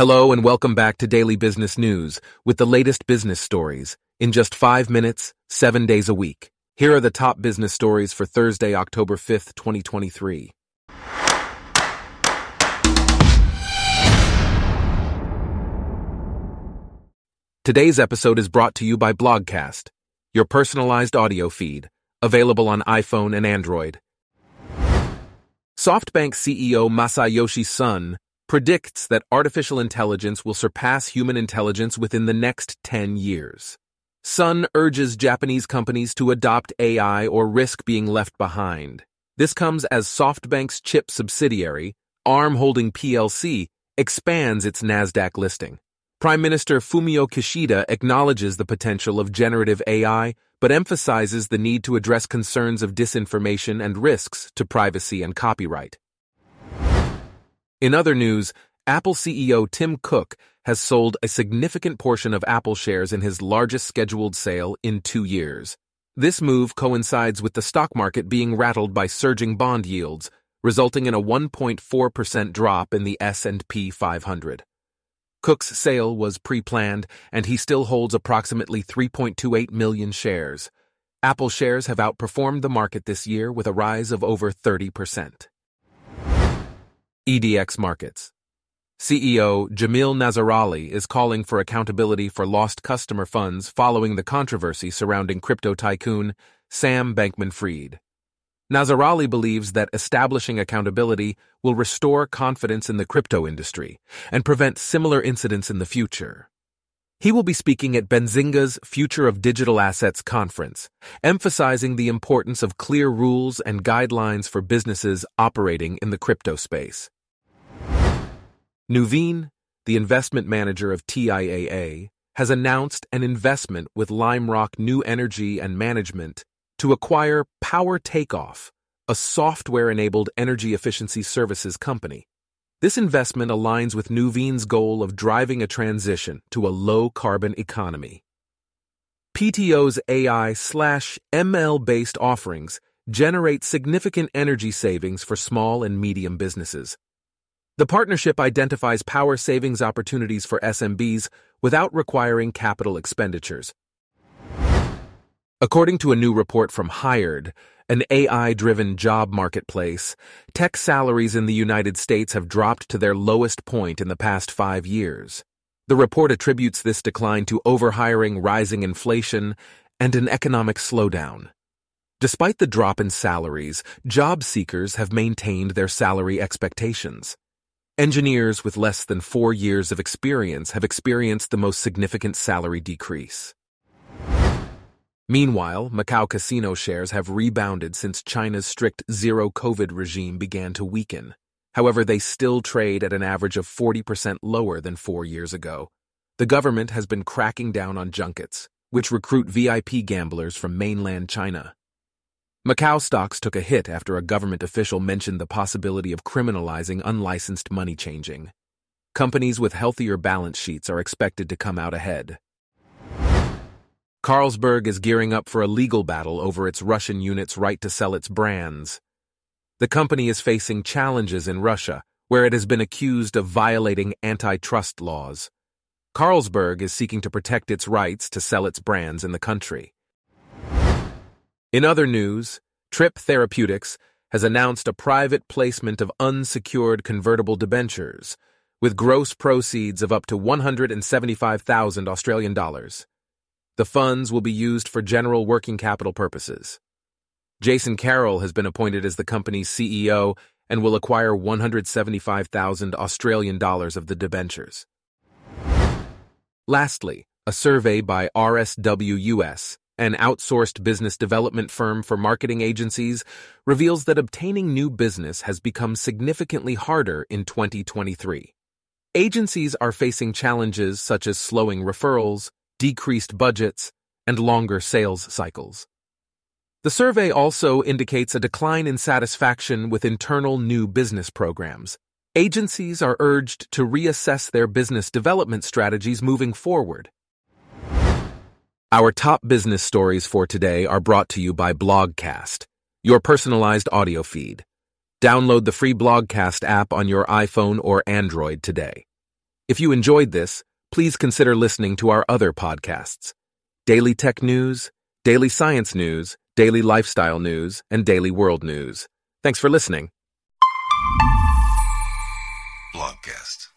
Hello and welcome back to Daily Business News with the latest business stories in just five minutes, seven days a week. Here are the top business stories for Thursday, October 5th, 2023. Today's episode is brought to you by Blogcast, your personalized audio feed, available on iPhone and Android. SoftBank CEO Masayoshi Son predicts that artificial intelligence will surpass human intelligence within the next 10 years. Son urges Japanese companies to adopt AI or risk being left behind. This comes as SoftBank's chip subsidiary, ARM Holding plc, expands its NASDAQ listing. Prime Minister Fumio Kishida acknowledges the potential of generative AI, but emphasizes the need to address concerns of disinformation and risks to privacy and copyright. In other news, Apple CEO Tim Cook has sold a significant portion of Apple shares in his largest scheduled sale in two years. This move coincides with the stock market being rattled by surging bond yields, resulting in a 1.4% drop in the S&P 500. Cook's sale was pre-planned, and he still holds approximately 3.28 million shares. Apple shares have outperformed the market this year with a rise of over 30%. EDX Markets CEO Jamil Nazarali is calling for accountability for lost customer funds following the controversy surrounding crypto tycoon Sam Bankman Fried. Nazarali believes that establishing accountability will restore confidence in the crypto industry and prevent similar incidents in the future. He will be speaking at Benzinga's Future of Digital Assets conference, emphasizing the importance of clear rules and guidelines for businesses operating in the crypto space. Nuveen, the investment manager of TIAA, has announced an investment with Lime Rock New Energy and Management to acquire Power Takeoff, a software-enabled energy efficiency services company. This investment aligns with Nuveen's goal of driving a transition to a low-carbon economy. PTO's AI slash ML-based offerings generate significant energy savings for small and medium businesses. The partnership identifies power savings opportunities for SMBs without requiring capital expenditures. According to a new report from Hired, an AI-driven job marketplace, tech salaries in the United States have dropped to their lowest point in the past five years. The report attributes this decline to overhiring, rising inflation, and an economic slowdown. Despite the drop in salaries, job seekers have maintained their salary expectations. Engineers with less than four years of experience have experienced the most significant salary decrease. Meanwhile, Macau casino shares have rebounded since China's strict zero COVID regime began to weaken. However, they still trade at an average of 40% lower than four years ago. The government has been cracking down on junkets, which recruit VIP gamblers from mainland China. Macau stocks took a hit after a government official mentioned the possibility of criminalizing unlicensed money changing. Companies with healthier balance sheets are expected to come out ahead. Carlsberg is gearing up for a legal battle over its Russian unit's right to sell its brands. The company is facing challenges in Russia, where it has been accused of violating antitrust laws. Carlsberg is seeking to protect its rights to sell its brands in the country. In other news, Tryp Therapeutics has announced a private placement of unsecured convertible debentures with gross proceeds of up to 175,000 Australian dollars. The funds will be used for general working capital purposes. Jason Carroll has been appointed as the company's CEO and will acquire 175,000 Australian dollars of the debentures. Lastly, a survey by RSWUS, an outsourced business development firm for marketing agencies, reveals that obtaining new business has become significantly harder in 2023. Agencies are facing challenges such as slowing referrals, decreased budgets, and longer sales cycles. The survey also indicates a decline in satisfaction with internal new business programs. Agencies are urged to reassess their business development strategies moving forward. Our top business stories for today are brought to you by Blogcast, your personalized audio feed. Download the free Blogcast app on your iPhone or Android today. If you enjoyed this, please consider listening to our other podcasts Daily Tech News, Daily Science News, Daily Lifestyle News, and Daily World News. Thanks for listening. Blogcast.